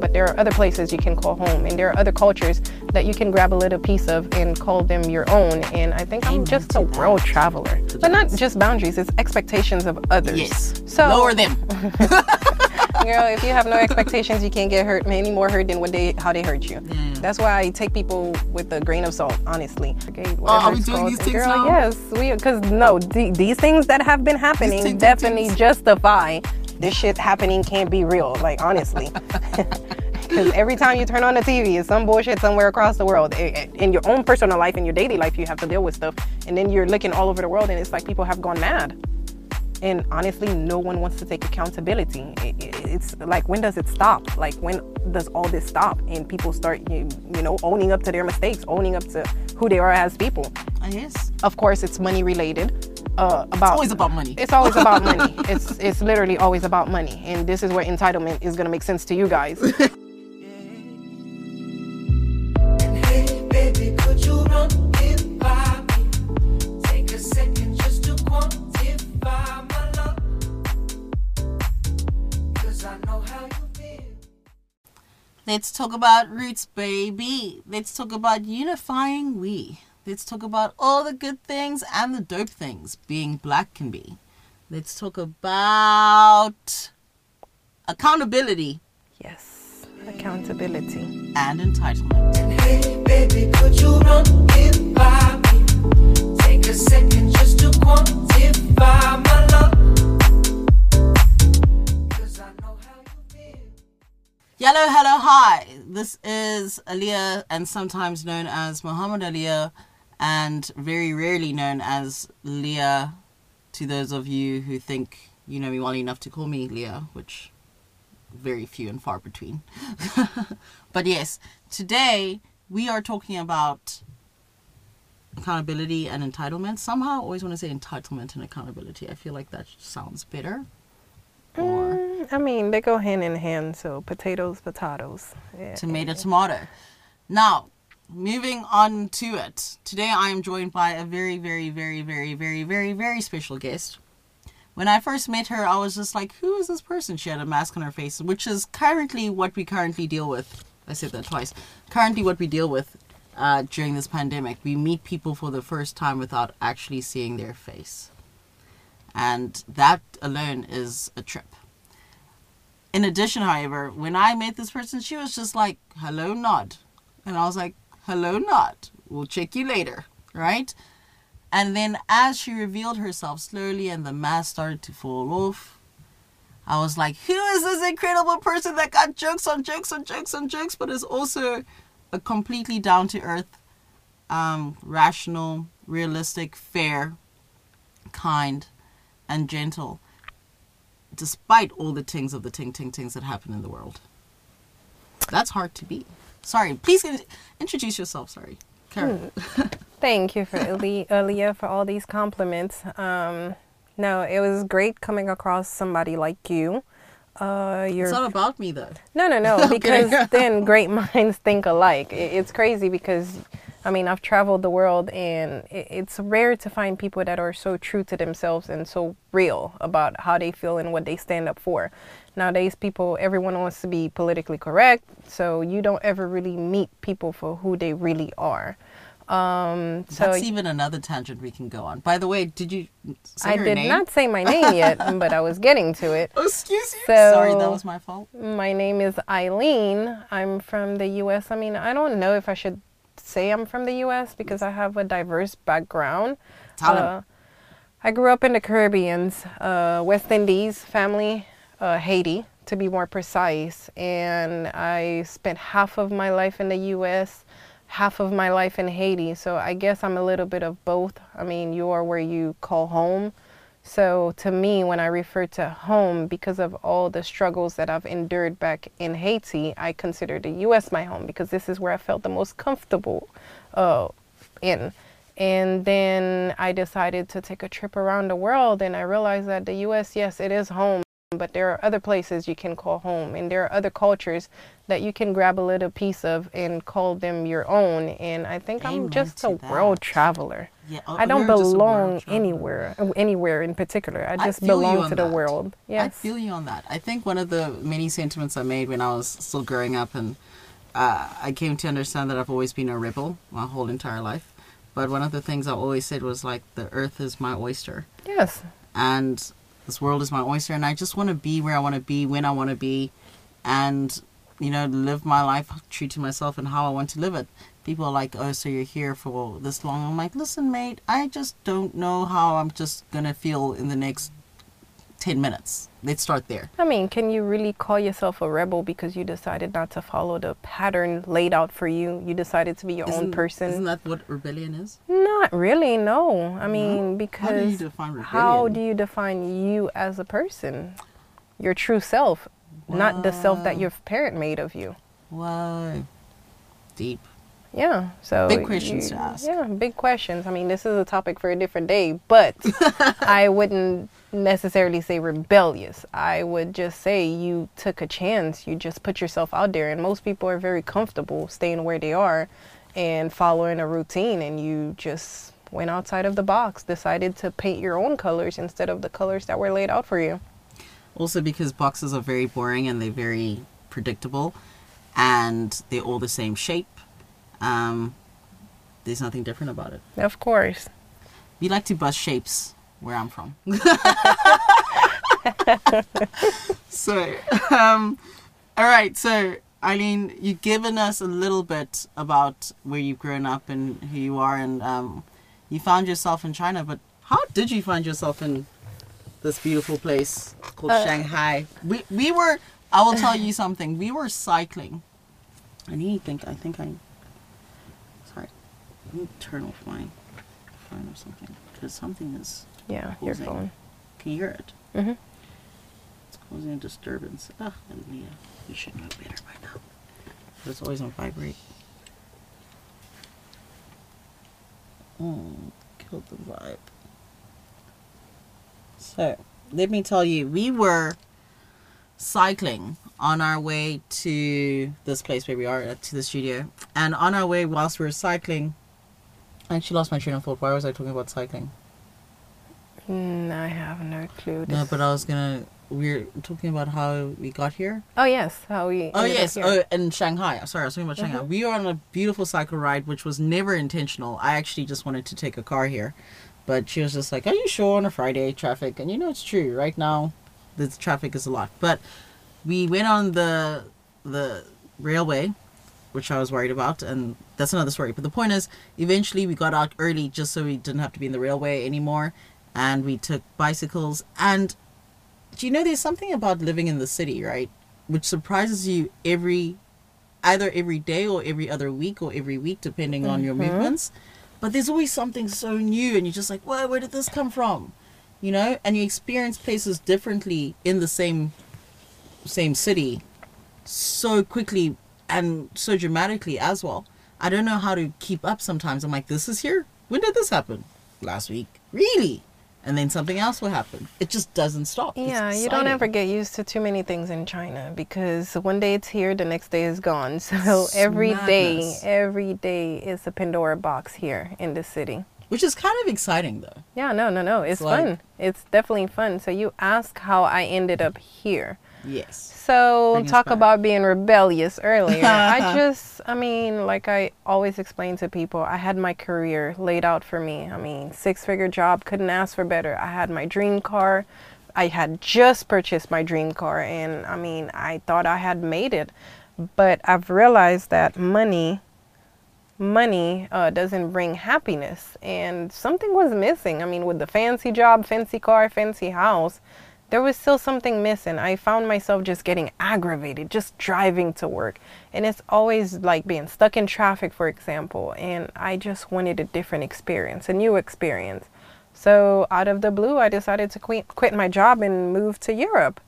But there are other places you can call home, and there are other cultures that you can grab a little piece of and call them your own. And I think I'm just a world traveler. But not just boundaries, it's expectations of others. Yes. So Lower them. girl, if you have no expectations, you can't get hurt any more hurt than what they how they hurt you. That's why I take people with a grain of salt, honestly. Okay, Oh, are we doing these things girl, now? Yes, we because no, the, these things that have been happening definitely justify this shit happening can't be real. Like honestly. Because every time you turn on the TV, it's some bullshit somewhere across the world. In your own personal life, in your daily life, you have to deal with stuff. And then you're looking all over the world, and it's like people have gone mad. And honestly, no one wants to take accountability. It- it- It's like, when does it stop? Like, when does all this stop? And people start, you you know, owning up to their mistakes, owning up to who they are as people. Yes. Of course, it's money related. Uh, about Always about money. it's always about money. It's it's literally always about money, and this is where entitlement is gonna make sense to you guys. Hey, baby, could you run it by me? Take a second just to quantify my love. 'Cause I know how you feel. Let's talk about roots, baby. Let's talk about unifying we. Let's talk about all the good things and the dope things being black can be. Let's talk about accountability yes, accountability. and entitlement. Hey, baby, could you run it by me? Take a second just to quantify my love. 'Cause I know how you feel. Yellow, hello, hi. This is Aliyah, and sometimes known as Muhammad Aliyah, and very rarely known as Leah to those of you who think you know me well enough to call me Leah, which very few and far between. but yes, today we are talking about accountability and entitlement. Somehow I always want to say entitlement and accountability. I feel like that sounds better. Or Mm, I mean, they go hand in hand. So potatoes, potatoes. Yeah. tomato tomato now moving on to it. Today i am joined by a very very very very very very very special guest. When i first met her i was just like who is this person? She had a mask on her face which is currently what we currently deal with. I said that twice. Currently what we deal with uh, during this pandemic. We meet people for the first time without actually seeing their face. And that alone is a trip. In addition, however, when I met this person, she was just like, hello, nod. And I was like, hello, not. We'll check you later, right? And then as she revealed herself slowly and the mask started to fall off, I was like, who is this incredible person that got jokes on jokes on jokes on jokes, but is also a completely down to earth, um, rational, realistic, fair, kind, and gentle despite all the tings of the ting ting tings that happen in the world. That's hard to be. Sorry, please introduce yourself. Sorry, Karen. Thank you for Eli- Aaliyah for all these compliments. Um, no, it was great coming across somebody like you. Uh, you're It's not about me though. No, no, no. Because then great minds think alike. It's crazy because, I mean, I've traveled the world and it's rare to find people that are so true to themselves and so real about how they feel and what they stand up for. Nowadays, people, everyone wants to be politically correct, so you don't ever really meet people for who they really are. Um, so That's even another tangent we can go on. By the way, did you say I did name? not say my name yet, but I was getting to it. Oh, excuse me. So- Sorry, that was my fault. My name is Eileen. I'm from the US. I mean, I don't know if I should say I'm from the US because I have a diverse background. Tell. Uh, I grew up in the Caribbean, uh, West Indies family, uh, Haiti to be more precise. And I spent half of my life in the US, half of my life in Haiti. So I guess I'm a little bit of both. I mean, you are where you call home. So to me, when I refer to home, because of all the struggles that I've endured back in Haiti, I consider the U.S. my home because this is where I felt the most comfortable uh, in. And then I decided to take a trip around the world, and I realized that the U.S. yes, it is home. But there are other places you can call home and there are other cultures that you can grab a little piece of and call them your own and i think Amen i'm just a world traveler. Yeah, oh, i don't a world belong anywhere uh, anywhere in particular. I I just you belong to the that. world. Yes. I feel you on that. I think one of the many sentiments I made when I was still growing up, and uh, I came to understand that I've always been a rebel my whole entire life. But one of the things I always said was like, the earth is my oyster, yes. And this world is my oyster, and I just want to be where I want to be when I want to be, and you know, live my life true to myself and how I want to live it. People are like, oh, so you're here for this long. I'm like, listen, mate, I just don't know how I'm just gonna feel in the next ten minutes. Let's start there. I mean, can you really call yourself a rebel because you decided not to follow the pattern laid out for you? You decided to be your own Isn't- person? Isn't that what rebellion is? Not really, no. I mean, because How do you define how do you define you as a person? Your true self, not the self that your parent made of you. Why? Deep. Yeah. So Big questions you- to ask. Yeah, big questions. I mean, this is a topic for a different day, but I wouldn't necessarily say rebellious. I would just say you took a chance. You just put yourself out there, and most people are very comfortable staying where they are and following a routine, and you just went outside of the box, decided to paint your own colors instead of the colors that were laid out for you. Also because boxes are very boring and they're very predictable, and they're all the same shape. Um, there's nothing different about it. Of course. We like to bust shapes where I'm from. so, um, all right. So, Eileen, you've given us a little bit about where you've grown up and who you are, and um, you found yourself in China. But how did you find yourself in this beautiful place called Uh, Shanghai? We we were. I will tell you something. We were cycling. I need to think. I think I. Sorry. Let me turn off my phone or something because something is. Yeah, your Causing- phone. Can you hear it? hmm It's causing a disturbance. Ah, and Leah, you should know better by now. But it's always on vibrate. Oh, killed the vibe. So, let me tell you, we were cycling on our way to this place where we are, to the studio. And on our way, whilst we were cycling, I actually lost my train of thought. Why was I talking about cycling? Mm, I have no clue. No, but I was gonna. We're talking about how we got here. oh yes, how we. Oh yes, oh in Shanghai. Sorry, I was talking about Shanghai. We were on a beautiful cycle ride, which was never intentional. I actually just wanted to take a car here, but she was just like, "Are you sure on a Friday traffic?" And you know it's true. Right now, the traffic is a lot. But we went on the the railway, which I was worried about, and that's another story. But the point is, eventually we got out early just so we didn't have to be in the railway anymore, and we took bicycles. And do you know there's something about living in the city, right? Which surprises you every either every day or every other week or every week depending on your mm-hmm. movements. But there's always something so new and you're just like, Whoa, where did this come from? You know? And you experience places differently in the same same city so quickly and so dramatically as well. I don't know how to keep up sometimes. I'm like, This is here? When did this happen? Last week. Really? And then something else will happen. It just doesn't stop. Yeah, you don't ever get used to too many things in China because one day it's here, the next day is gone. So every day, every day is a Pandora box here in the city. Which is kind of exciting though. Yeah, no, no, no. It's It's like- fun. It's definitely fun. So you ask how I ended up here. Yes. So talk back. about being rebellious earlier. I just, I mean, like I always explain to people, I had my career laid out for me. I mean, six-figure job, couldn't ask for better. I had my dream car. I had just purchased my dream car, and I mean, I thought I had made it, but I've realized that money. Money uh, doesn't bring happiness, and something was missing. I mean, with the fancy job, fancy car, fancy house, there was still something missing. I found myself just getting aggravated just driving to work. And it's always like being stuck in traffic, for example. And I just wanted a different experience, a new experience. So, out of the blue, I decided to quit, quit my job and move to Europe.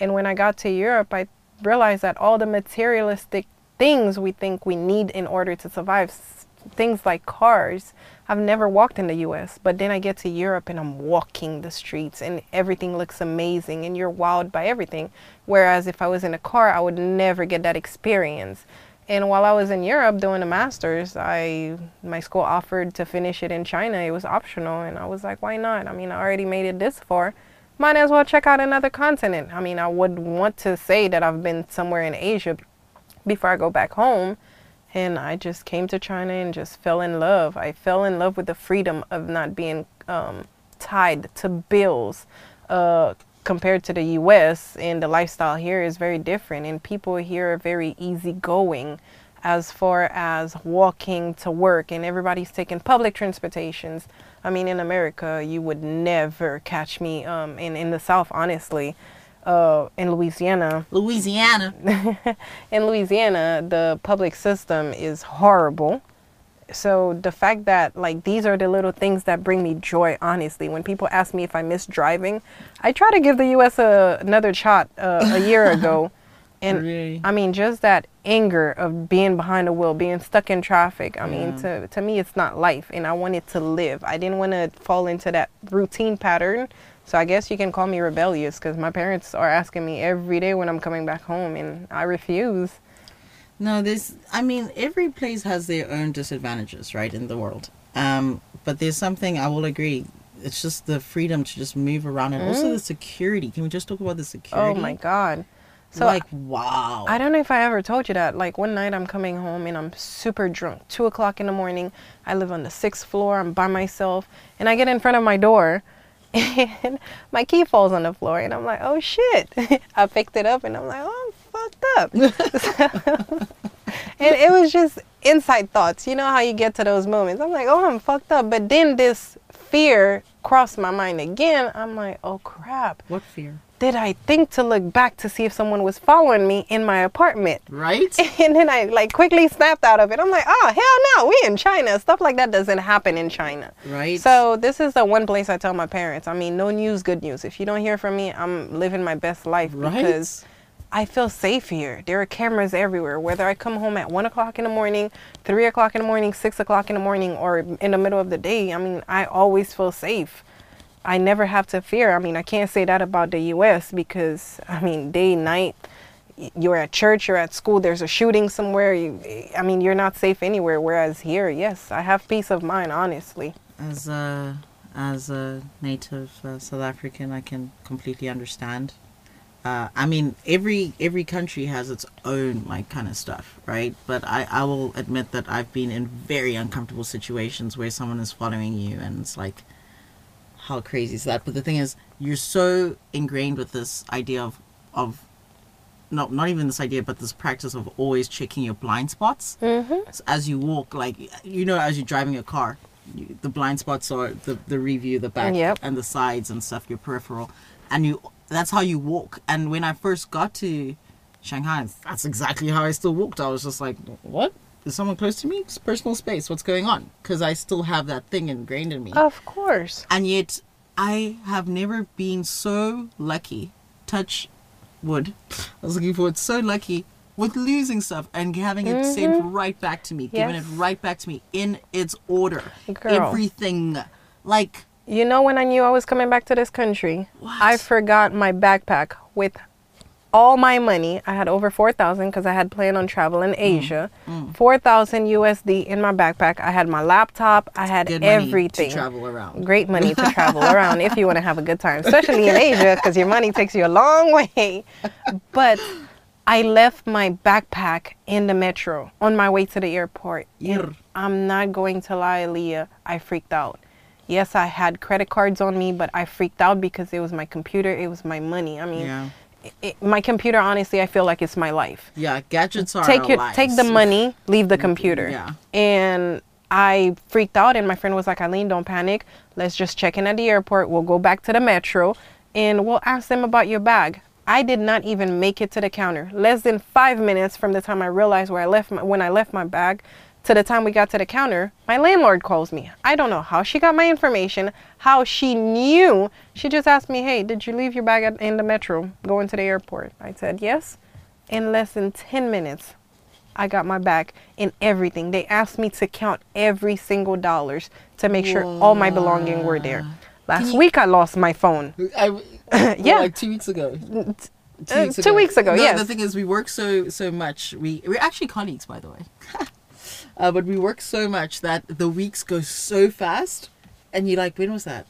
And when I got to Europe, I realized that all the materialistic things we think we need in order to survive, things like cars. I've never walked in the US, but then I get to Europe and I'm walking the streets and everything looks amazing and you're wowed by everything. Whereas if I was in a car, I would never get that experience. And while I was in Europe doing a master's, I my school offered to finish it in China. It was optional and I was like, why not? I mean, I already made it this far. Might as well check out another continent. I mean, I would want to say that I've been somewhere in Asia before I go back home. And I just came to China and just fell in love. I fell in love with the freedom of not being um, tied to bills uh, compared to the US. And the lifestyle here is very different. And people here are very easygoing as far as walking to work. And everybody's taking public transportations. I mean, in America, you would never catch me um, in, in the South, honestly. Uh, in Louisiana, Louisiana. in Louisiana, the public system is horrible. So the fact that like these are the little things that bring me joy, honestly. When people ask me if I miss driving, I try to give the U.S. A, another shot uh, a year ago, and Really? I mean just that anger of being behind the wheel, being stuck in traffic. I mean, to to me, it's not life, and I wanted to live. I didn't want to fall into that routine pattern. So I guess you can call me rebellious because my parents are asking me every day when I'm coming back home, and I refuse. No, there's. I mean, every place has their own disadvantages, right, in the world. Um, but there's something I will agree. It's just the freedom to just move around, and also the security. Can we just talk about the security? Oh my god. So like, wow. I don't know if I ever told you that. Like one night I'm coming home and I'm super drunk. Two o'clock in the morning. I live on the sixth floor. I'm by myself. And I get in front of my door and my key falls on the floor. And I'm like, oh shit. I picked it up and I'm like, oh, I'm fucked up. and it was just inside thoughts. You know how you get to those moments. I'm like, oh, I'm fucked up. But then this fear crossed my mind again. I'm like, oh crap what fear? Did I think to look back to see if someone was following me in my apartment? Right? And then I like quickly snapped out of it. I'm like, oh hell no, we in China. Stuff like that doesn't happen in China. Right. So this is the one place I tell my parents. I mean, no news, good news. If you don't hear from me, I'm living my best life Right. because I feel safe here. There are cameras everywhere. Whether I come home at one o'clock in the morning, three o'clock in the morning, six o'clock in the morning, or in the middle of the day, I mean, I always feel safe. I never have to fear. I mean, I can't say that about the U.S. because I mean, day, night, you're at church, you're at school, there's a shooting somewhere. You, I mean, you're not safe anywhere. Whereas here, yes, I have peace of mind. Honestly, as a as a native uh, South African, I can completely understand. Uh, I mean, every every country has its own like kind of stuff, right? But I I will admit that I've been in very uncomfortable situations where someone is following you, and it's like, how crazy is that? But the thing is, you're so ingrained with this idea of of not not even this idea, but this practice of always checking your blind spots mm-hmm. So as you walk, like you know, as you're driving a car, you, the blind spots are the the review, the back, Yep. and the sides and stuff, your peripheral, and you. That's how you walk. And when I first got to Shanghai, that's exactly how I still walked. I was just like, "What? Is someone close to me? It's personal space. What's going on?" Because I still have that thing ingrained in me. of course. And yet, I have never been so lucky. Touch wood. I was looking forward. So lucky with losing stuff and having it sent right back to me, giving it Mm-hmm. Right back to me in its order. Girl. Everything, like You know when I knew I was coming back to this country? What? I forgot my backpack with all my money. I had over 4,000 cuz I had planned on travel Mm. in Asia. 4,000 USD in my backpack. I had my laptop, I had good money everything. to travel around. Great money to travel around if you want to have a good time, especially in Asia because your money takes you a long way. But I left my backpack in the metro on my way to the airport. I'm not going to lie, Leah, I freaked out. Yes, I had credit cards on me, but I freaked out because it was my computer, it was my money. I mean, Yeah, it, my computer, honestly, I feel like it's my life yeah. Gadgets are take our your lives. take the money, leave the computer. Yeah. And I freaked out, and my friend was like, "Eileen, don't panic. Let's just check in at the airport. We'll go back to the metro, and we'll ask them about your bag." I did not even make it to the counter. Less than five minutes from the time I realized where I left my, when I left my bag to the time we got to the counter, my landlord calls me. I don't know how she got my information, how she knew. She just asked me, "Hey, did you leave your bag in the metro going to the airport?" I said, "Yes." In less than 10 minutes, I got my bag and everything. They asked me to count every single dollars to make sure all my belongings were there. Last you- week I lost my phone. I, Yeah. like two weeks ago. Uh, two weeks ago, No, yes. The thing is, we work so so much. We we're actually colleagues, by the way. uh, but we work so much that the weeks go so fast, and you're like, when was that?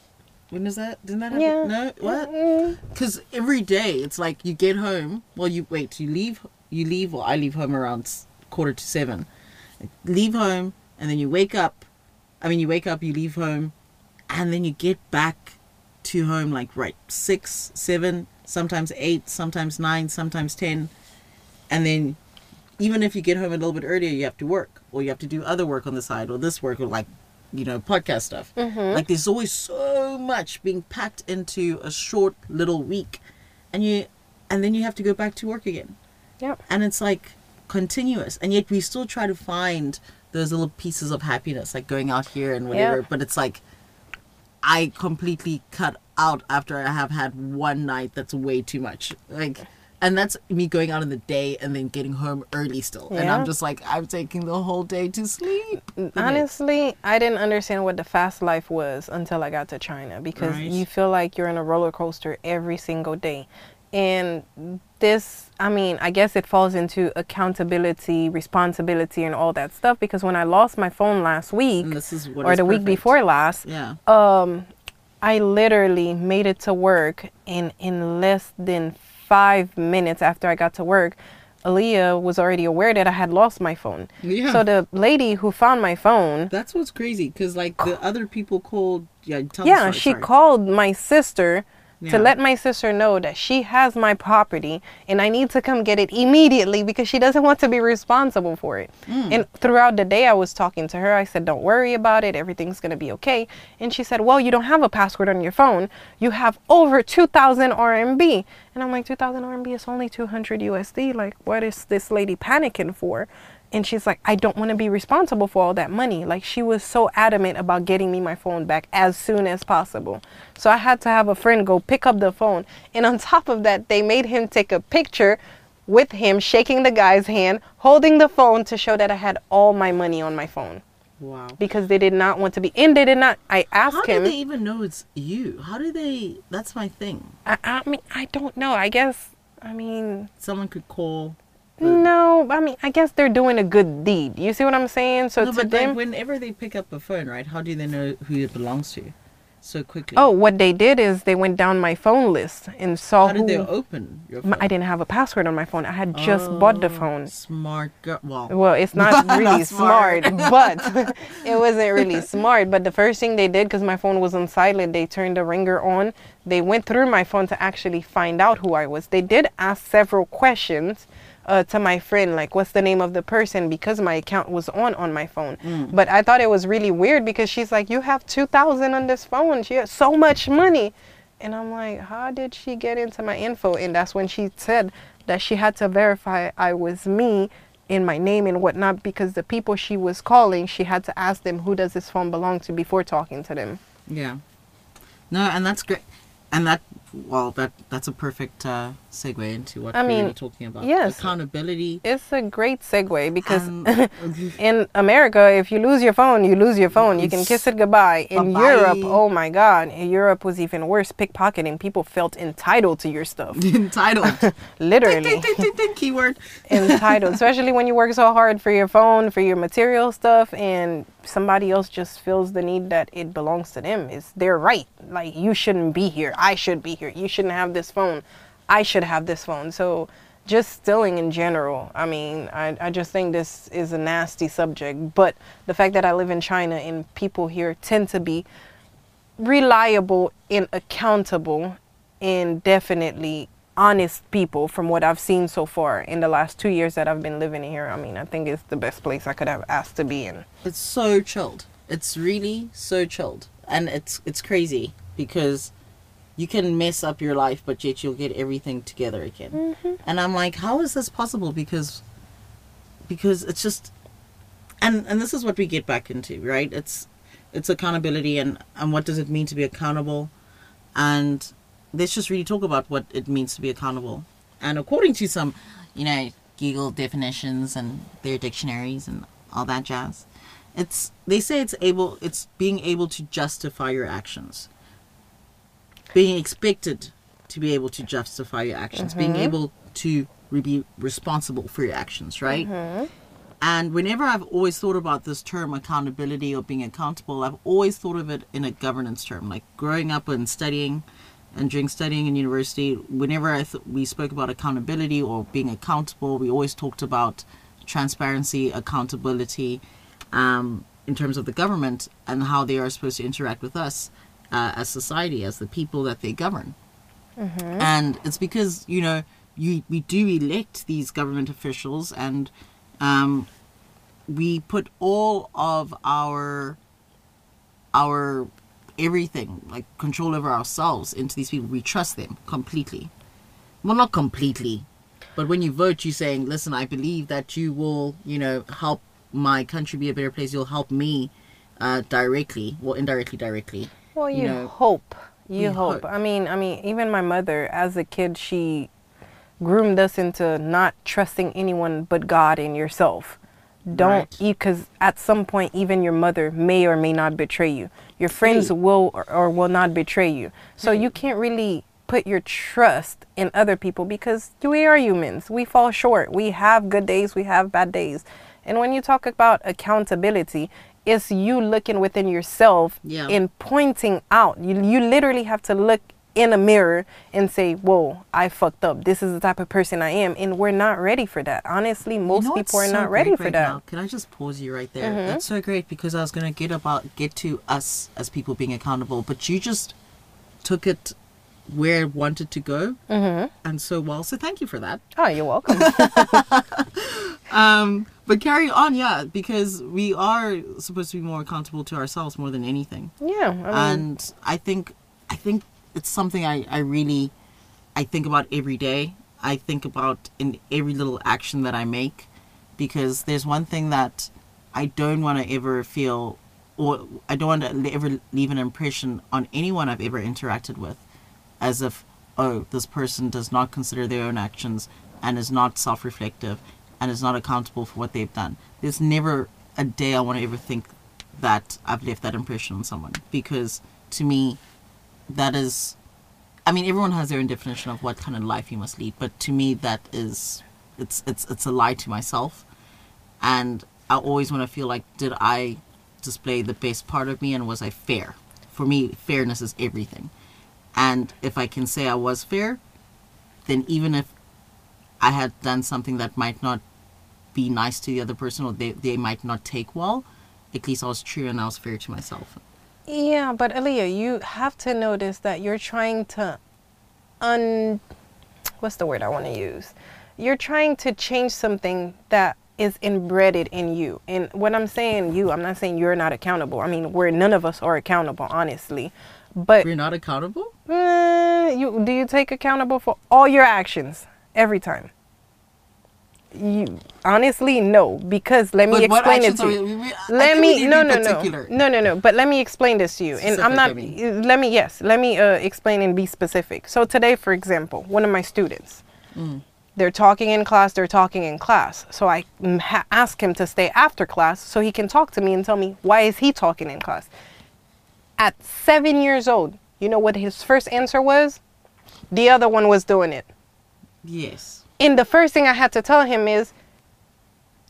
When was that? Didn't that happen? Yeah. No. What? Mm, Because every day it's like you get home. Well, you wait. You leave. You leave. Well, I leave home around quarter to seven. Leave home, and then you wake up. I mean, you wake up. You leave home, and then you get back to home like right six, seven, sometimes eight, sometimes nine, sometimes ten, and then even if you get home a little bit earlier, you have to work or you have to do other work on the side or this work or like you know podcast stuff. Mm-hmm. Like there's always so much being packed into a short little week, and you and then you have to go back to work again, Yep. and it's like continuous, and yet we still try to find those little pieces of happiness, like going out here and whatever. Yeah. But it's like I completely cut out after I have had one night that's way too much. Like, and that's me going out in the day and then getting home early still. And I'm just like, I'm taking the whole day to sleep. Honestly, I didn't understand what the fast life was until I got to China because Right. you feel like you're in a roller coaster every single day. And this, I mean, I guess it falls into accountability, responsibility, and all that stuff because when I lost my phone last week And this is what or the week before last, Yeah. um, I literally made it to work in in less than five minutes after I got to work. Aaliyah was already aware that I had lost my phone. Yeah. So the lady who found my phone, That's what's crazy because like the other people called. Yeah. Yeah, story, she sorry. called my sister Yeah. to let my sister know that she has my property and I need to come get it immediately because she doesn't want to be responsible for it. Mm. And throughout the day, I was talking to her. I said, Don't worry about it. Everything's going to be okay. And she said, Well, you don't have a password on your phone. You have over 2,000 RMB. And I'm like, 2,000 RMB is only 200 USD. Like, what is this lady panicking for? And she's like, I don't want to be responsible for all that money. Like, she was so adamant about getting me my phone back as soon as possible. So I had to have a friend go pick up the phone. And on top of that, they made him take a picture with him shaking the guy's hand, holding the phone to show that I had all my money on my phone Wow. because they did not want to be. And they did not. I asked him. How do they even know it's you? How do they? That's my thing. I, I mean, I don't know. I guess. I mean, Someone could call. No. I mean, I guess they're doing a good deed. You see what I'm saying? So no, to but them. like, whenever they pick up a phone, right? How do they know who it belongs to? So quickly. Oh, what they did is they went down my phone list and saw How did who. they open your phone? I didn't have a password on my phone. I had just bought the Oh, phone. Smart girl. Well, Well, it's not Not really smart. smart, but it wasn't really smart. But the first thing they did, because my phone was on silent, they turned the ringer on. They went through my phone to actually find out who I was. They did ask several questions uh, to my friend, like, what's the name of the person? Because my account was on on my phone. But I thought it was really weird because she's like, you have 2000 on this phone. She has so much money. And I'm like, how did she get into my info? And that's when she said that she had to verify I was me in my name and whatnot because the people she was calling, she had to ask them who does this phone belong to before talking to them. yeah. No, and that's great. And that, well, that that's a perfect uh, segue into what I mean, were talking about. yes. Accountability. It's a great segue because and- in America, if you lose your phone, you lose your phone. You can kiss it goodbye. In Bye-bye. Europe, oh my God, Europe was even worse. Pickpocketing. People felt entitled to your stuff. entitled. Literally. ding, ding, ding, keyword. entitled, especially when you work so hard for your phone, for your material stuff, and somebody else just feels the need that it belongs to them. It's their right. Like you shouldn't be here. I should be here. You shouldn't have this phone. I should have this phone. So just stealing in general. I mean, I, I just think this is a nasty subject. But the fact that I live in China and people here tend to be reliable and accountable and definitely honest people from what I've seen so far in the last two years that I've been living here. I mean, I think it's the best place I could have asked to be in. It's so chilled. It's really so chilled, and it's it's crazy because you can mess up your life, but yet you'll get everything together again. Mm-hmm. And I'm like, how is this possible? Because because it's just, and and this is what we get back into, right? It's it's accountability, and and what does it mean to be accountable, and let's just really talk about what it means to be accountable. And according to some, you know, Google definitions and their dictionaries and all that jazz. It's they say it's able it's being able to justify your actions. Being expected to be able to justify your actions, being able to re- be responsible for your actions, right? And whenever I've always thought about this term accountability or being accountable, I've always thought of it in a governance term. Like growing up and studying and during studying in university, whenever I th- we spoke about accountability or being accountable, we always talked about transparency, accountability um, in terms of the government and how they are supposed to interact with us uh, as society, as the people that they govern. And it's because, you know, you, we do elect these government officials and um, we put all of our our everything like control over ourselves into these people. We trust them completely. Well not completely but when you vote you're saying listen i believe that you will you know help my country be a better place. You'll help me uh, directly well indirectly directly Well, you, you know, hope. You you hope. hope. I mean, I mean, even my mother, as a kid, she groomed us into not trusting anyone but God and yourself. Don't, Right. because at some point, even your mother may or may not betray you. Your friends will or, or will not betray you. So you can't really put your trust in other people because we are humans. We fall short. We have good days. We have bad days. And when you talk about accountability, it's you looking within yourself Yeah. and pointing out. You, you literally have to look in a mirror and say, Whoa, I fucked up. This is the type of person I am. And we're not ready for that. Honestly, most You know people are so not ready great for that. now? Can I just pause you right there? That's so great because I was gonna get about get to us as people being accountable, but you just took it where it wanted to go, mm-hmm. and so well. So thank you for that. Oh, you're welcome. Um, but carry on, yeah, because we are supposed to be more accountable to ourselves more than anything. yeah. I mean, and I think I think it's something I, I really I think about every day. I think about in every little action that I make because there's one thing that I don't want to ever feel or I don't want to ever leave an impression on anyone I've ever interacted with as if oh this person does not consider their own actions and is not self-reflective and is not accountable for what they've done. There's never a day I want to ever think that I've left that impression on someone because to me that is I mean everyone has their own definition of what kind of life you must lead but to me that is it's it's it's a lie to myself. And I always want to feel like did I display the best part of me and was I fair? For me fairness is everything. And if I can say I was fair then even if I had done something that might not be nice to the other person or they, they might not take well at least I was true and I was fair to myself Yeah, but Aaliyah, you have to notice that you're trying to un what's the word I want to use? You're trying to change something that is embedded in you. And when I'm saying you, I'm not saying you're not accountable. I mean, we're none of us are accountable, honestly. But you're not accountable eh, you do you take accountable for all your actions every time? You honestly no, because let me But explain it to you. we- we- let me no no no. no no no. But let me explain this to you. And i'm not let me yes let me uh, explain and be specific. So today for example one of my students Mm. they're talking in class they're talking in class. So i ha- ask him to stay after class so he can talk to me and tell me why is he talking in class. At seven years old you know what his first answer was? The other one was doing it. Yes and the first thing I had to tell him is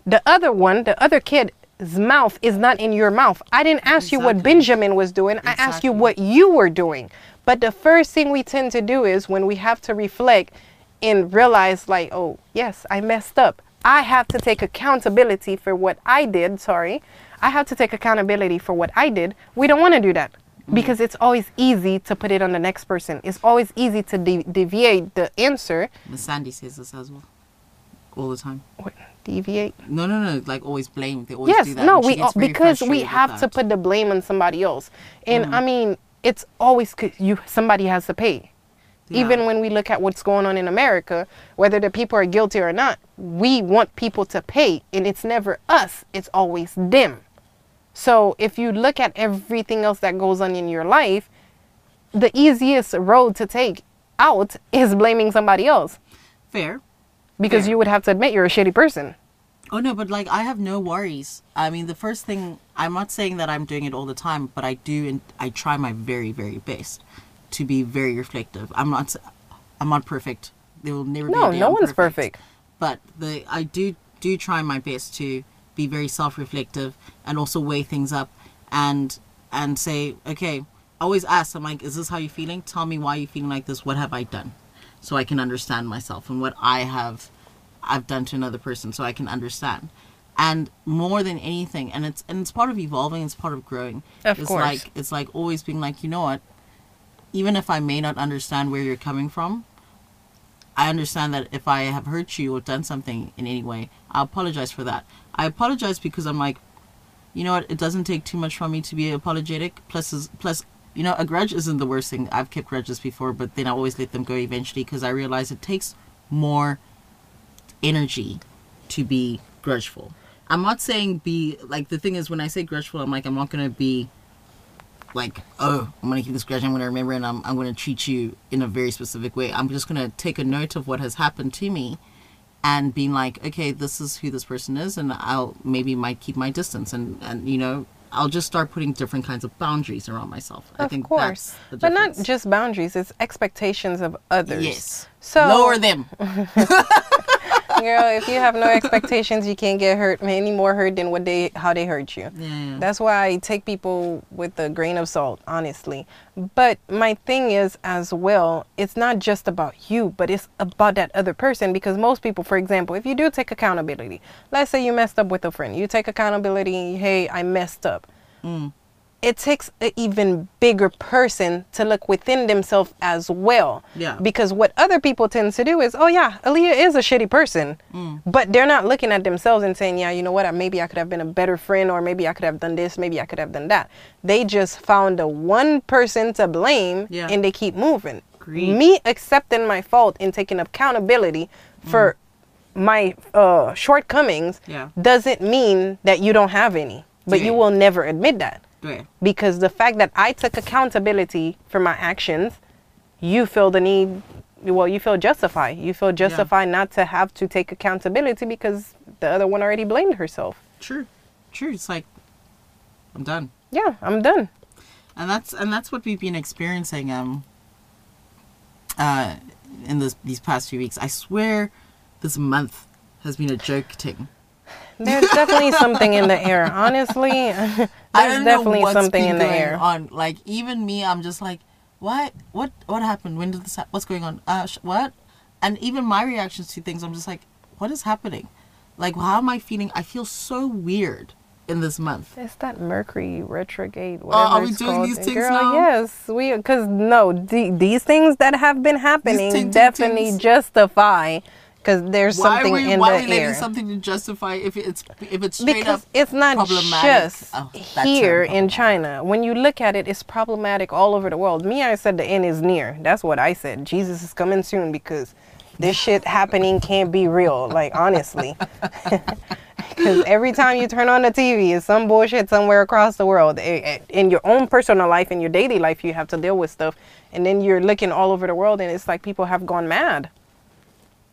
the other one, the other kid's mouth is not in your mouth. I didn't ask you what Benjamin was doing. I asked you what you were doing. But the first thing we tend to do is when we have to reflect and realize, like, oh, yes, I messed up. I have to take accountability for what I did. Sorry. I have to take accountability for what I did. We don't want to do that because it's always easy to put it on the next person. It's always easy to de- deviate the answer. Miss Sandy says this as well. All the time. What, deviate? no no no. Like always blame. They always yes. do that. No we all- because we have to. Mm. put the blame on somebody else. And i mean it's always you somebody has to pay. Even when we look at what's going on in america whether the people are guilty or not we want people to pay. And it's never us. It's always them so if you look at everything else that goes on in your life the easiest road to take out is blaming somebody else fair because Fair. you would have to admit you're a shitty person. Oh no, but like I have no worries. I mean, the first thing I'm not saying that I'm doing it all the time, but I do and I try my very very best to be very reflective. I'm not I'm not perfect. There will never be No, a day no one's perfect. But the I do do try my best to be very self-reflective and also weigh things up and and say, okay, I always ask I'm like, is this how you're feeling? Tell me why you're feeling like this. What have I done? So I can understand myself and what I have I've done to another person so I can understand. And more than anything, and it's and it's part of evolving, it's part of growing. Of it's course. like it's like always being like, you know what? Even if I may not understand where you're coming from, I understand that if I have hurt you or done something in any way, I apologize for that. I apologize because I'm like, you know what? It doesn't take too much from me to be apologetic. Plus, is, plus, you know, a grudge isn't the worst thing. I've kept grudges before, but then I always let them go eventually because I realize it takes more energy to be grudgeful. I'm not saying be like the thing is when I say grudgeful, I'm like I'm not gonna be like oh I'm gonna keep this grudge. I'm gonna remember and I'm I'm gonna treat you in a very specific way. I'm just gonna take a note of what has happened to me, and being like okay this is who this person is, and I'll maybe might keep my distance and and you know I'll just start putting different kinds of boundaries around myself. I Of think course. But not just boundaries, it's expectations of others. yes. So lower them. girl, if you have no expectations, you can't get hurt any more hurt than what they how they hurt you. Yeah. That's why I take people with a grain of salt, honestly. But my thing is as well, it's not just about you, but it's about that other person because most people, for example, if you do take accountability, let's say you messed up with a friend, you take accountability, hey, I messed up. Mm. It takes an even bigger person to look within themselves as well. Yeah. Because what other people tend to do is, oh yeah, Aaliyah is a shitty person, but they're not looking at themselves and saying, yeah, you know what, maybe I could have been a better friend, or maybe I could have done this, maybe I could have done that. They just found a one person to blame, Yeah. and they keep moving. Agreed. Me accepting my fault and taking accountability for my uh, shortcomings Yeah. doesn't mean that you don't have any, but you will never admit that Yeah. because the fact that I took accountability for my actions, you feel the need, well, you feel justified. You feel justified not to have to take accountability because the other one already blamed herself. True. True. It's like I'm done. Yeah, I'm done. and that's and that's what we've been experiencing um uh in this these past few weeks i swear this month has been a joke thing There's definitely something in the air. Honestly, there's definitely something in the air. on like even me i'm just like what what what happened when did this hap- what's going on uh sh- what and even my reactions to things i'm just like what is happening like how am i feeling i feel so weird in this month It's that Mercury retrograde. Oh, are we it's doing called. these things Girl, now? yes, we. Because no, the, these things that have been happening ting, ting, definitely tings. justify. Because there's why something we in why the are we letting air. something to justify if it's if it's straight because up it's not problematic. just Oh, here term, in China. When you look at it, it's problematic all over the world. Me, I said the end is near. That's what I said. Jesus is coming soon because this shit happening can't be real. Like honestly, because every time you turn on the TV, it's some bullshit somewhere across the world. Eh, eh, In your own personal life, in your daily life, you have to deal with stuff, and then you're looking all over the world, and it's like people have gone mad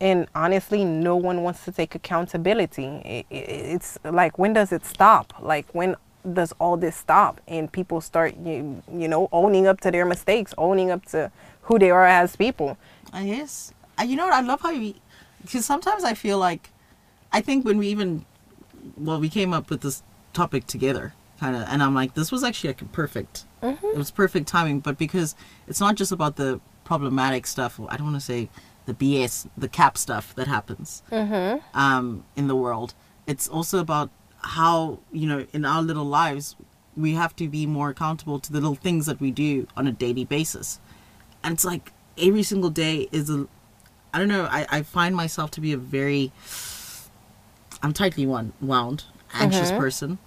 and honestly no one wants to take accountability I- I- it's like when does it stop like when does all this stop and people start you, you know owning up to their mistakes owning up to who they are as people I guess. Uh, You know what? I love how you. Because sometimes I feel like. I think when we even. Well, we came up with this topic together, kind of. And I'm like, this was actually like perfect. It was perfect timing. But because it's not just about the problematic stuff, I don't want to say the BS, the cap stuff that happens mm-hmm. um, in the world. It's also about how, you know, in our little lives, we have to be more accountable to the little things that we do on a daily basis. And it's like every single day is a, I don't know, I, I find myself to be a very, I'm tightly wound, wound anxious mm-hmm. person.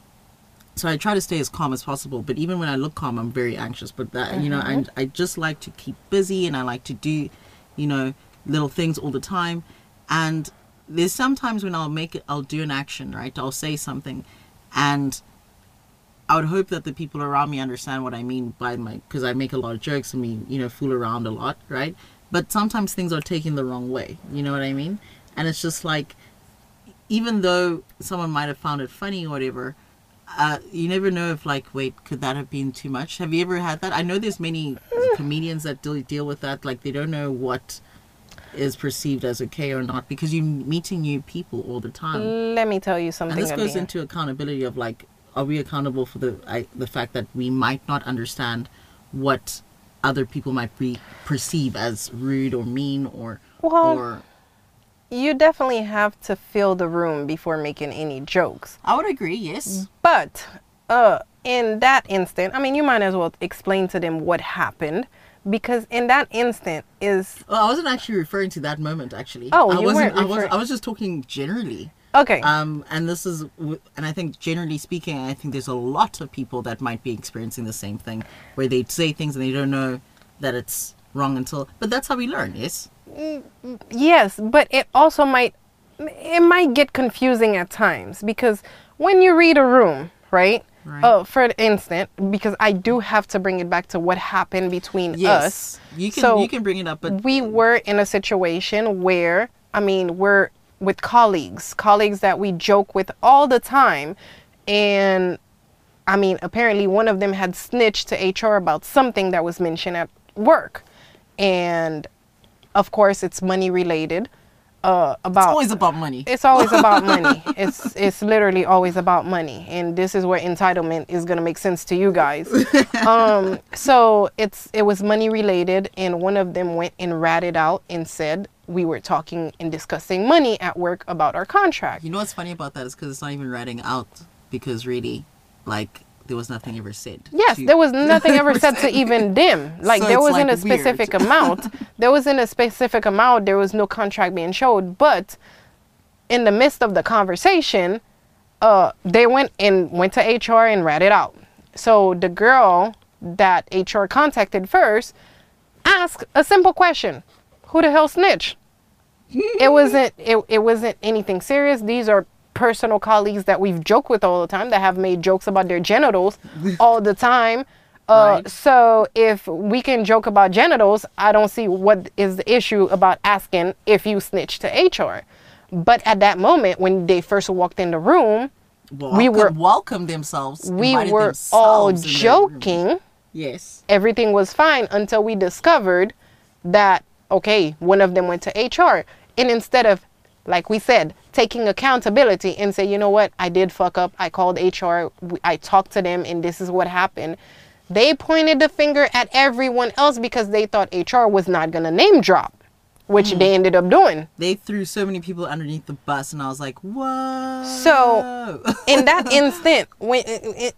So I try to stay as calm as possible. But even when I look calm, I'm very anxious. But that, you know, I, mm-hmm. I just like to keep busy and I like to do, you know, little things all the time. And there's sometimes when I'll make it, I'll do an action, right? I'll say something. And I would hope that the people around me understand what I mean by my, because I make a lot of jokes and we, you know, fool around a lot, right? But sometimes things are taken the wrong way. You know what I mean? and it's just like even though someone might have found it funny or whatever uh, you never know if like wait could that have been too much have you ever had that i know there's many comedians that deal, deal with that like they don't know what is perceived as okay or not because you're meeting new people all the time Let me tell you something. and this goes into accountability of like are we accountable for the I, the fact that we might not understand what other people might be perceive as rude or mean or Well- or you definitely have to fill the room before making any jokes. I would agree yes But uh, in that instant, I mean, you might as well explain to them what happened because in that instant is well, I wasn't actually referring to that moment actually Oh, I you wasn't weren't I was I was just talking generally okay. um and this is and I think generally speaking I think there's a lot of people that might be experiencing the same thing where they say things and they don't know that it's wrong until but that's how we learn yes Yes, but it also might it might get confusing at times because when you read a room, right? Right. Uh, for instance, because I do have to bring it back to what happened between us. you can So you can bring it up but we were in a situation where I mean we're with colleagues, colleagues that we joke with all the time, and I mean apparently one of them had snitched to HR about something that was mentioned at work, and of course it's money related. Uh, about it's always about money it's always about money. It's it's literally always about money, and this is where entitlement is gonna make sense to you guys. um, so it's it was money related, and one of them went and ratted out and said we were talking and discussing money at work about our contract. You know what's funny about that is because it's not even writing out because really, like there was nothing ever said. Yes, there was nothing ever said to even them. Like So there wasn't like, a specific amount. There wasn't a specific amount. There was no contract being showed. But in the midst of the conversation, uh, they went and went to HR and ratted out. So the girl that HR contacted first asked a simple question: Who the hell snitched? it wasn't it, it wasn't anything serious these are personal colleagues that we've joked with all the time that have made jokes about their genitals all the time uh, Right. so if we can joke about genitals i don't see what is the issue about asking if you snitched to hr but at that moment when they first walked in the room welcome, we were- welcomed themselves. we were all themselves room. joking Yes. everything was fine until we discovered that okay one of them went to hr and instead of like we said taking accountability and say you know what? I did fuck up. I called hr i talked to them and this is what happened. They pointed the finger at everyone else because they thought hr was not going to name drop which hmm. they ended up doing. They threw so many people underneath the bus, and I was like, "Whoa!" So, in that instant when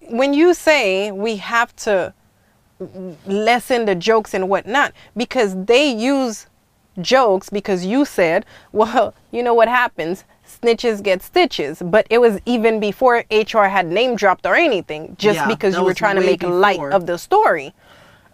when you say we have to lessen the jokes and whatnot because they use jokes because you said well you know what happens snitches get stitches but it was even before hr had name dropped or anything just Yeah, because you were trying to make light of the story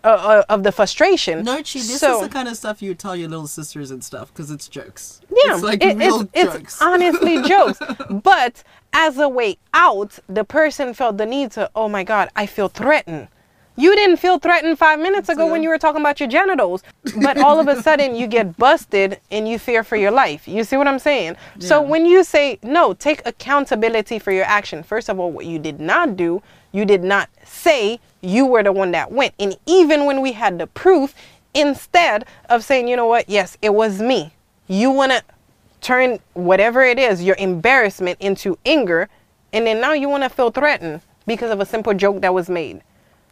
uh, uh, of the frustration no, Chi, this So- is the kind of stuff you tell your little sisters and stuff because it's jokes. Yeah, it's like it- real it's, it's jokes. honestly jokes. But as a way out, the person felt the need to, oh my God, I feel threatened. You didn't feel threatened five minutes ago when you were talking about your genitals, but all of a sudden you get busted and you fear for your life. You see what I'm saying? So when you say, no, take accountability for your action, first of all, what you did not do, you did not say you were the one that went. And even when we had the proof, instead of saying, you know what, yes, it was me, you want to turn whatever it is, your embarrassment into anger, and then now you want to feel threatened because of a simple joke that was made.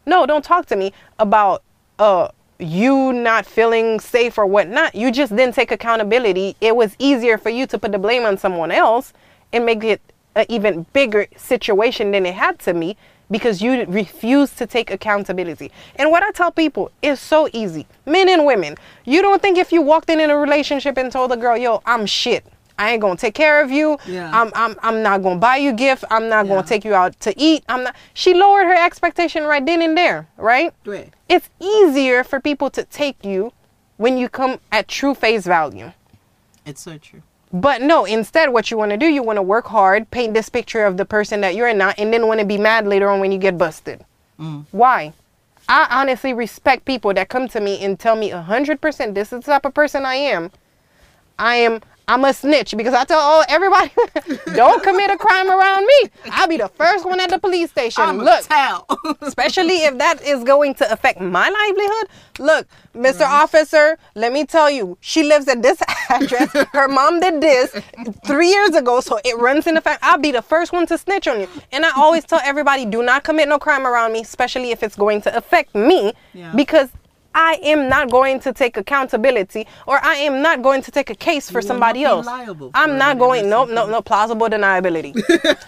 No, don't talk to me about uh you not feeling safe or whatnot. You just didn't take accountability. It was easier for you to put the blame on someone else and make it an even bigger situation than it had to be because you refused to take accountability. And what I tell people is so easy. Men and women, you don't think if you walked in in a relationship and told a girl, "Yo, I'm shit. I ain't to take care of you. Yeah. I'm I'm I'm not to buy you gift. I'm not gonna take you out to eat. I'm not She lowered her expectation right then and there, right? Right. It's easier for people to take you when you come at true face value. It's so true. But no, instead, what you want to do, you want to work hard, paint this picture of the person that you're not, and then want to be mad later on when you get busted. Mm. Why? I honestly respect people that come to me and tell me 100% this is the type of person I am. I am I'm a snitch because I tell oh everybody don't commit a crime around me. I'll be the first one at the police station. I'm Look, tell. especially if that is going to affect my livelihood. Look, Mr. Mm-hmm. Officer, let me tell you, she lives at this address. Her mom did this three years ago, so it runs in the fact. I'll be the first one to snitch on you. And I always tell everybody, do not commit no crime around me, especially if it's going to affect me, Yeah. because. I am not going to take accountability, or I am not going to take a case for somebody else. for I'm not going. Nope, nope, no plausible deniability.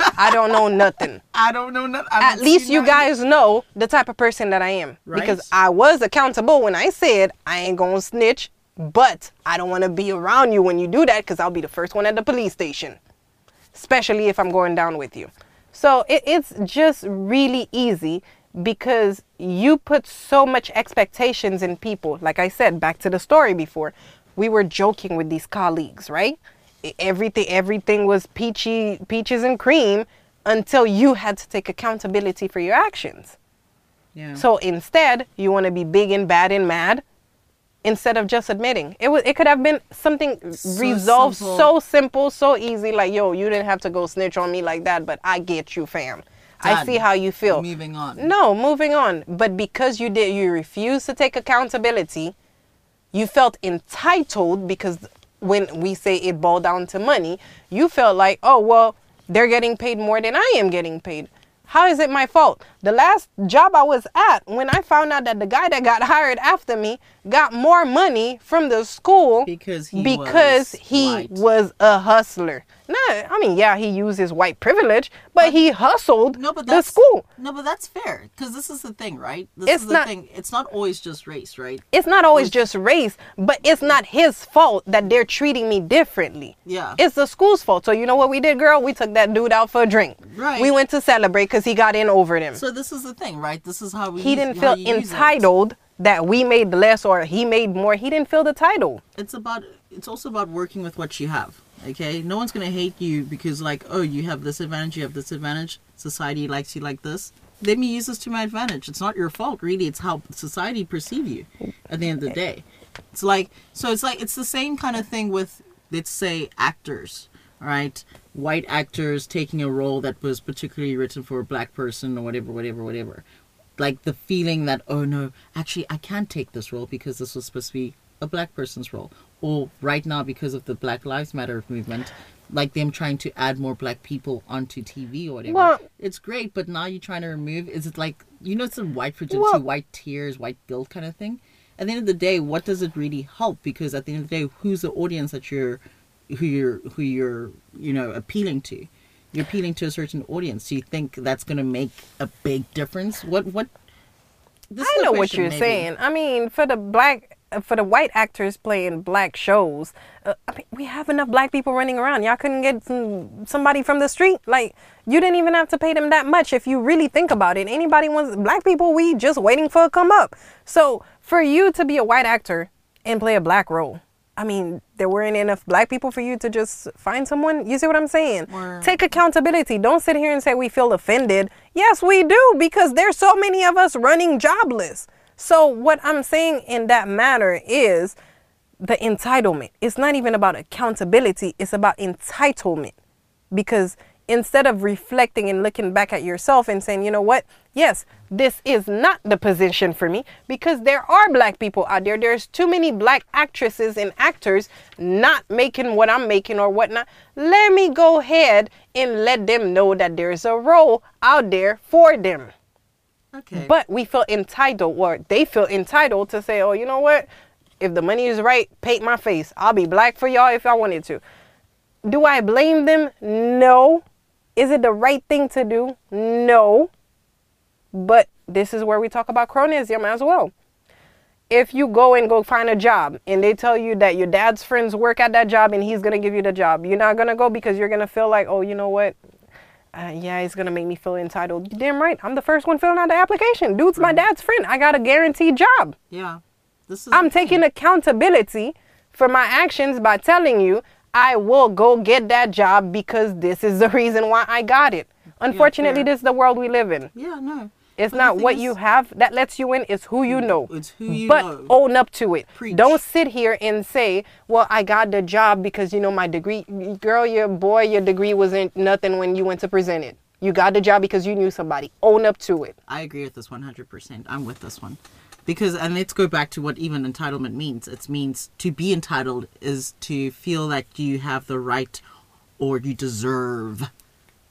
I don't know nothing I don't know nothing. at least you guys know the type of person that I am. Because I was accountable when I said I ain't gonna snitch, but I don't wanna be around you when you do that because I'll be the first one at the police station. Especially if I'm going down with you. So it, it's just really easy because you put so much expectations in people. Like I said, back to the story before, we were joking with these colleagues, right? Everything everything was peachy peaches and cream until you had to take accountability for your actions. Yeah. So instead, you want to be big and bad and mad instead of just admitting. It was it could have been something resolved simple. so simple, so easy like, "Yo, you didn't have to go snitch on me like that, but I get you, fam. I see how you feel." Moving on. No, moving on. But because you did you refused to take accountability, you felt entitled because when we say it boiled down to money, you felt like, oh well, they're getting paid more than I am getting paid. How is it my fault? The last job I was at, when I found out that the guy that got hired after me got more money from the school Because he because was he white. was a hustler. Nah, I mean, yeah, he used his white privilege, but he hustled No, but the that's school. No, but that's fair because this is the thing, right? This It's is the not- thing. It's not always just race, right? it's not always Which- just race, but it's not his fault that they're treating me differently. Yeah. It's the school's fault. So you know what we did, girl? We took that dude out for a drink. Right. We went to celebrate because he got in over them. So this is the thing, right? This is how we. he use- didn't feel you use it. entitled that we made less or he made more. He didn't feel the title. It's about. It's also about working with what you have. Okay, no one's gonna hate you because like, oh, you have this advantage, you have this advantage. Society likes you like this. Let me use this to my advantage. It's not your fault, really. It's how society perceive you. At the end of the day, it's like so. It's like it's the same kind of thing with let's say actors. right white actors taking a role that was particularly written for a black person or whatever, whatever, whatever. Like the feeling that oh no, actually I can't take this role because this was supposed to be a black person's role. Or right now because of the Black Lives Matter movement, like them trying to add more black people onto TV or whatever. Well- it's great, but now you're trying to remove. Is it like you know, it's a white fragility, Well- white tears, white guilt kind of thing. At the end of the day, what does it really help? Because at the end of the day, who's the audience that you're, who you're, who you're, you know, appealing to? You're appealing to a certain audience. Do you think that's going to make a big difference? What what? I know what you're maybe. saying. I mean, for the black, for the white actors playing black shows, uh, I mean, we have enough black people running around. Y'all couldn't get some, somebody from the street. Like, you didn't even have to pay them that much if you really think about it. Anybody wants black people? We just waiting for a come up. So for you to be a white actor and play a black role. I mean, there weren't enough black people for you to just find someone. You see what I'm saying? Take accountability. Don't sit here and say we feel offended. Yes, we do because there's so many of us running jobless. So what I'm saying in that matter is the entitlement. It's not even about accountability, it's about entitlement. Because instead of reflecting and looking back at yourself and saying, you know what? Yes, this is not the position for me because there are black people out there. There's too many black actresses and actors not making what I'm making or whatnot. Let me go ahead and let them know that there's a role out there for them. Okay. But we feel entitled, or they feel entitled to say, oh, you know what? If the money is right, paint my face. I'll be black for y'all if I wanted to. Do I blame them? No. Is it the right thing to do? No. But this is where we talk about cronyism as well. If you go and go find a job and they tell you that your dad's friends work at that job and he's going to give you the job, you're not going to go because you're going to feel like, oh, you know what? Uh, yeah, it's gonna make me feel entitled. You damn right. I'm the first one filling out the application. Dude's my dad's friend. I got a guaranteed job. yeah. This is. I'm the thing. taking accountability for my actions by telling you I will go get that job because this is the reason why I got it. Unfortunately, fair. this is the world we live in. Yeah, no. It's But not what you have that lets you in. It's who you mm, know. It's who you but know. own up to it. Preach. Don't sit here and say, "Well, I got the job because you know my degree." Girl, your boy, your degree wasn't nothing when you went to present it. You got the job because you knew somebody. Own up to it. I agree with this 100%. I'm with this one. Because, and let's go back to what even entitlement means. It means to be entitled is to feel that you have the right or you deserve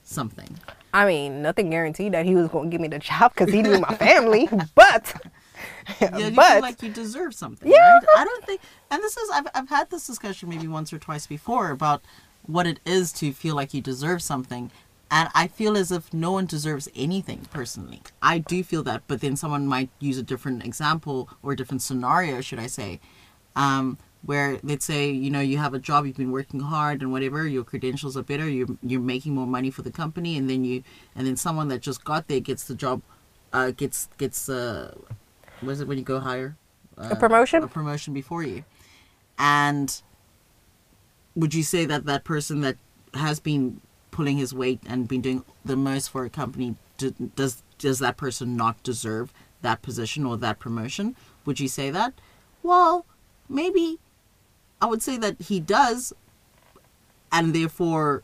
something. I mean, nothing guaranteed that he was going to give me the job because he knew my family. But, Yeah, you but feel like you deserve something. Yeah. Right? I don't think, and this is, I've, I've had this discussion maybe once or twice before about what it is to feel like you deserve something. And I feel as if no one deserves anything personally. I do feel that, but then someone might use a different example or a different scenario, should I say, um, where let's say you know you have a job, you've been working hard and whatever, your credentials are better, you're you're making more money for the company, and then you and then someone that just got there gets the job, uh, gets gets uh, what is it when you go higher? Uh, promotion? A promotion before you, and would you say that that person that has been pulling his weight and been doing the most for a company do, does does that person not deserve that position or that promotion would you say that well maybe i would say that he does and therefore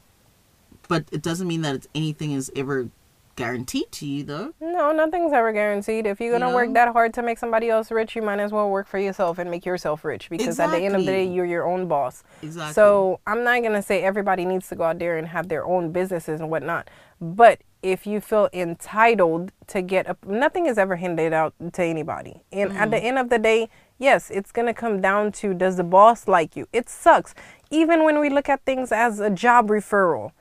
but it doesn't mean that it's, anything is ever guaranteed to you though no, nothing's ever guaranteed. If you're going to You work that hard to make somebody else rich, you might as well work for yourself and make yourself rich because at the end of the day, you're your own boss. exactly So I'm not gonna say everybody needs to go out there and have their own businesses and whatnot. But if you feel entitled to get a, nothing is ever handed out to anybody. And at the mm-hmm. end of the day, yes, it's gonna come down to does the boss like you? It sucks. Even when we look at things as a job referral.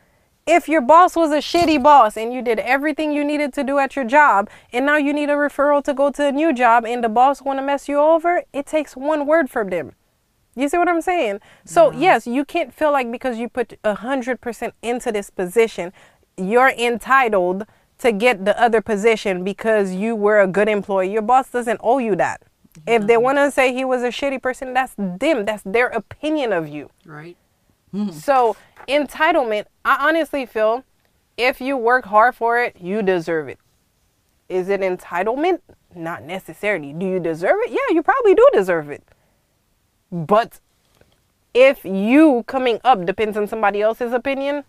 If your boss was a shitty boss and you did everything you needed to do at your job and now you need a referral to go to a new job and the boss want to mess you over, it takes one word from them. You see what I'm saying? So yes, you can't feel like because you put a hundred percent into this position, you're entitled to get the other position because you were a good employee. Your boss doesn't owe you that. If they mm-hmm. want to say he was a shitty person, that's them. That's their opinion of you. right mm-hmm. So entitlement, I honestly feel if you work hard for it, you deserve it. Is it entitlement? Not necessarily. Do you deserve it? Yeah, you probably do deserve it. But if you coming up depends on somebody else's opinion,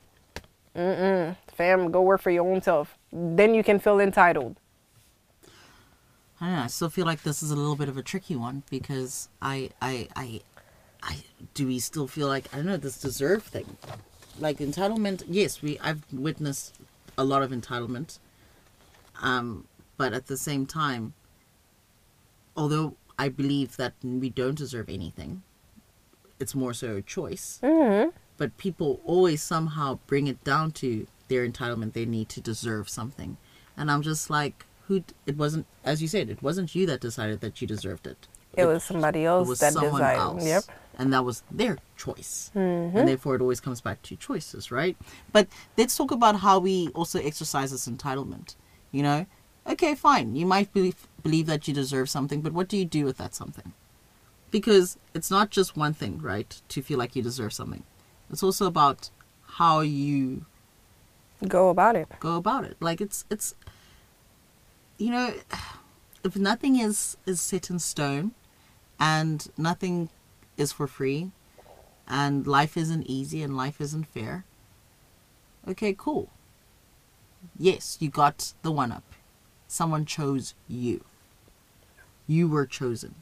mm-mm, fam, go work for your own self. Then you can feel entitled. I don't know. I still feel like this is a little bit of a tricky one because I, I, I, I do we still feel like I don't know this deserve thing, like entitlement. Yes, we I've witnessed a lot of entitlement, um, but at the same time, although I believe that we don't deserve anything, it's more so a choice. Mm-hmm. But people always somehow bring it down to their entitlement. They need to deserve something, and I'm just like, who? It wasn't, as you said, it wasn't you that decided that you deserved it. It was somebody It else was that decided. else, Yep. and that was their choice, Mm-hmm. and therefore it always comes back to choices, right? But let's talk about how we also exercise this entitlement. You know, okay, fine, you might believe believe that you deserve something, but what do you do with that something? Because it's not just one thing, right? To feel like you deserve something, it's also about how you Go about it. go about it. Like it's it's you know, if nothing is is set in stone and nothing is for free and life isn't easy and life isn't fair. Okay, cool. Yes, you got the one up. Someone chose you. You were chosen.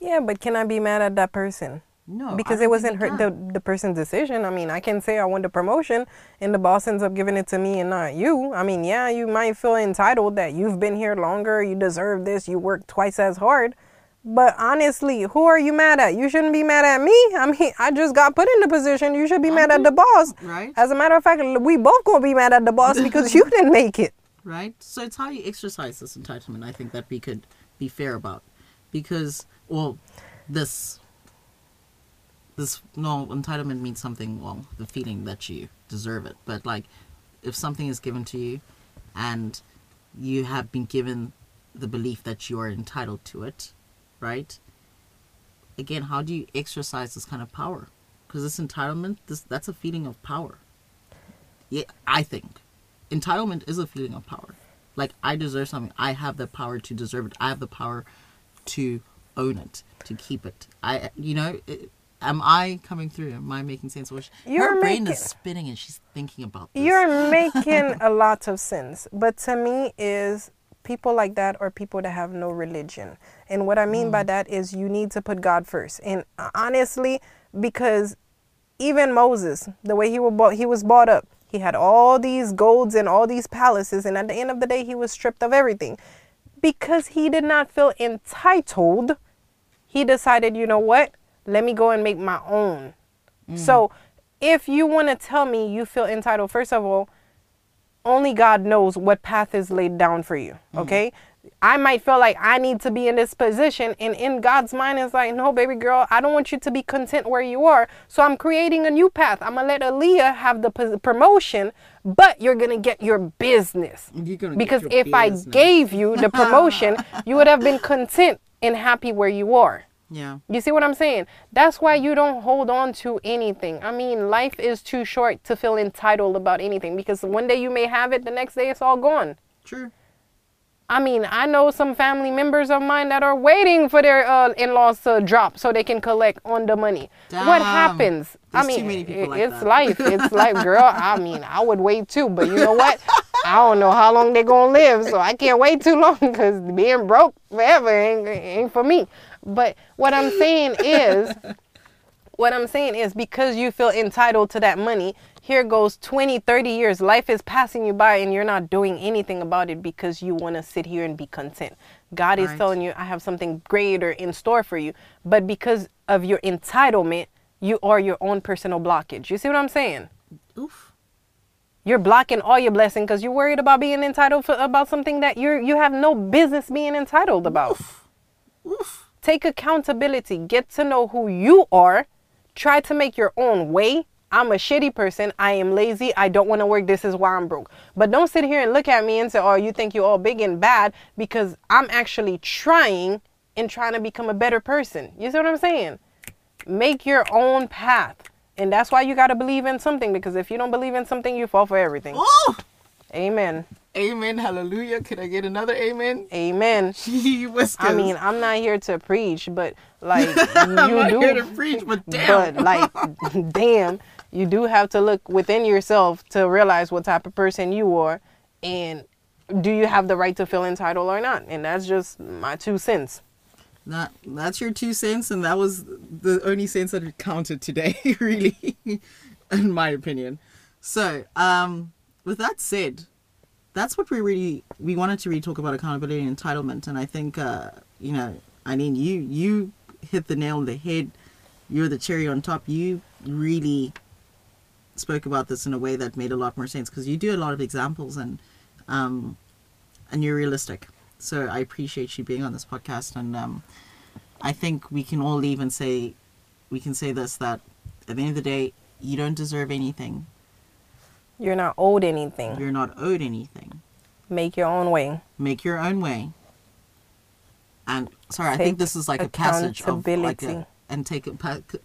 Yeah, but can I be mad at that person? No, because it wasn't her the, the person's decision. I mean, I can say I want the promotion and the boss ends up giving it to me and not you. I mean, yeah, you might feel entitled that you've been here longer, you deserve this, you work twice as hard. But honestly, who are you mad at? You shouldn't be mad at me. I mean, I just got put in the position. You should be mad at the boss. Right. As a matter of fact, we both gonna be mad at the boss because you didn't make it. right? So it's how you exercise this entitlement. I think that we could be fair about, because well, this this no entitlement means something. Well, the feeling that you deserve it, but like if something is given to you, and you have been given the belief that you are entitled to it, right? Again, how do you exercise this kind of power? Because this entitlement, this that's a feeling of power. Yeah, I think entitlement is a feeling of power like I deserve something. I have the power to deserve it. I have the power to own it, to keep it. I, you know, it, am I coming through? Am I making sense? Or she- her brain making- is spinning and she's thinking about this. You're making a lot of sense, but to me is people like that are people that have no religion. And what I mean by mm. that is you need to put God first. And uh, honestly, because even Moses, the way he was brought, he was brought up, he had all these golds and all these palaces, and at the end of the day, he was stripped of everything because he did not feel entitled. He decided, you know what? Let me go and make my own. So, mm. if you want to tell me you feel entitled, first of all, only God knows what path is laid down for you. Mm. Okay. I might feel like I need to be in this position, and in God's mind, is like, no, baby girl, I don't want you to be content where you are. So I'm creating a new path. I'm gonna let Aaliyah have the pos- promotion, but you're gonna get your business. You're gonna get because if I gave you the promotion, you would have been content and happy where you are. Yeah. You see what I'm saying? That's why you don't hold on to anything. I mean, life is too short to feel entitled about anything because one day you may have it, the next day it's all gone. True. I mean, I know some family members of mine that are waiting for their uh, in-laws to drop so they can collect on the money. What Damn. happens? I There's too mean, it- like it's that. life. It's life, girl. I mean, I would wait too, but you know what? I don't know how long they're gonna live, so I can't wait too long because being broke forever ain't, ain't for me. But what I'm saying is, what I'm saying is because you feel entitled to that money, here goes 20, 30 years. Life is passing you by and you're not doing anything about it because you want to sit here and be content. God is telling you, I have something greater in store for you. But because of your entitlement, you are your own personal blockage. You see what I'm saying? Oof. You're blocking all your blessing because you're worried about being entitled for, about something that you're you have no business being entitled about. Oof. Take accountability. Get to know who you are. Try to make your own way. I'm a shitty person. I am lazy. I don't want to work. This is why I'm broke. But don't sit here and look at me and say, oh, you think you're all big and bad because I'm actually trying and trying to become a better person. You see what I'm saying? Make your own path. And that's why you got to believe in something because if you don't believe in something, you fall for everything. Oh! Amen. Amen. Hallelujah. Can I get another amen? Amen. Gee whiskers. I mean, I'm not here to preach, but like you I'm do here to preach, but damn. But like, damn, you do have to look within yourself to realize what type of person you are, and do you have the right to feel entitled or not? And that's just my two cents. That that's your two cents, and that was the only sense that counted today, really, in my opinion. So, um, with that said, that's what we really we wanted to really talk about accountability and entitlement, and I think uh, you know, I mean, you you hit the nail on the head. You're the cherry on top. You really spoke about this in a way that made a lot more sense because you do a lot of examples and um, and you're realistic. So I appreciate you being on this podcast, and um, I think we can all leave and say, we can say this that at the end of the day, you don't deserve anything. You're not owed anything. You're not owed anything. Make your own way. Make your own way. And sorry, I think this is like a passage of like a, and take it.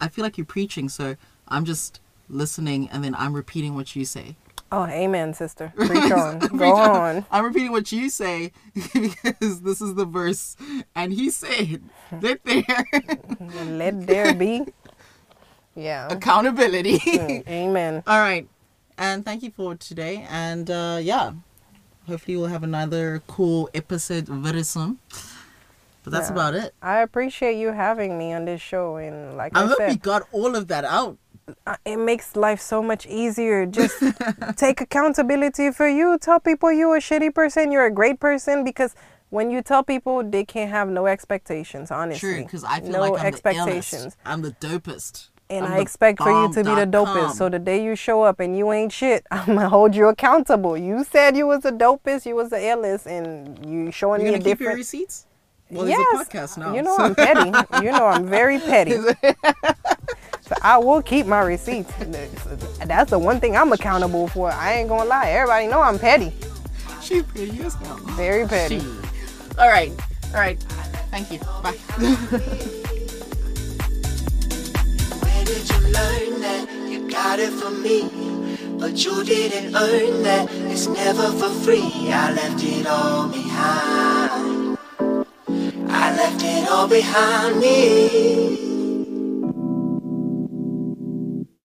I feel like you're preaching, so I'm just listening, and then I'm repeating what you say. Oh, amen, sister. Preach on. Preach Go on. I'm repeating what you say because this is the verse, and he said that there Let there be. Yeah. accountability. Mm, Amen. All right, and thank you for today, and uh, yeah, hopefully we'll have another cool episode very soon. But that's Yeah. about it. I appreciate you having me on this show, and like I I, hope we got all of that out. it makes life so much easier. Just take accountability for you. Tell people you're a shitty person, you're a great person, because when you tell people, they can't have no expectations. Honestly, True, because I feel no like I'm expectations. the illest. I'm the dopest. And I'm I expect for you to be the dopest. So the day you show up and you ain't shit, I'm gonna hold you accountable. You said you was the dopest, you was the illest, and you showing You're me a keep your different. receipts. Well, yes, a podcast now. you know so- I'm petty. You know I'm very petty. so I will keep my receipts. That's the one thing I'm accountable for. I ain't gonna lie. Everybody know I'm petty. She's pretty as hell. Very petty. She. All right. All right. Thank you. Bye. Did you learn that? You got it from me. But you didn't earn that, it's never for free. I left it all behind. I left it all behind me.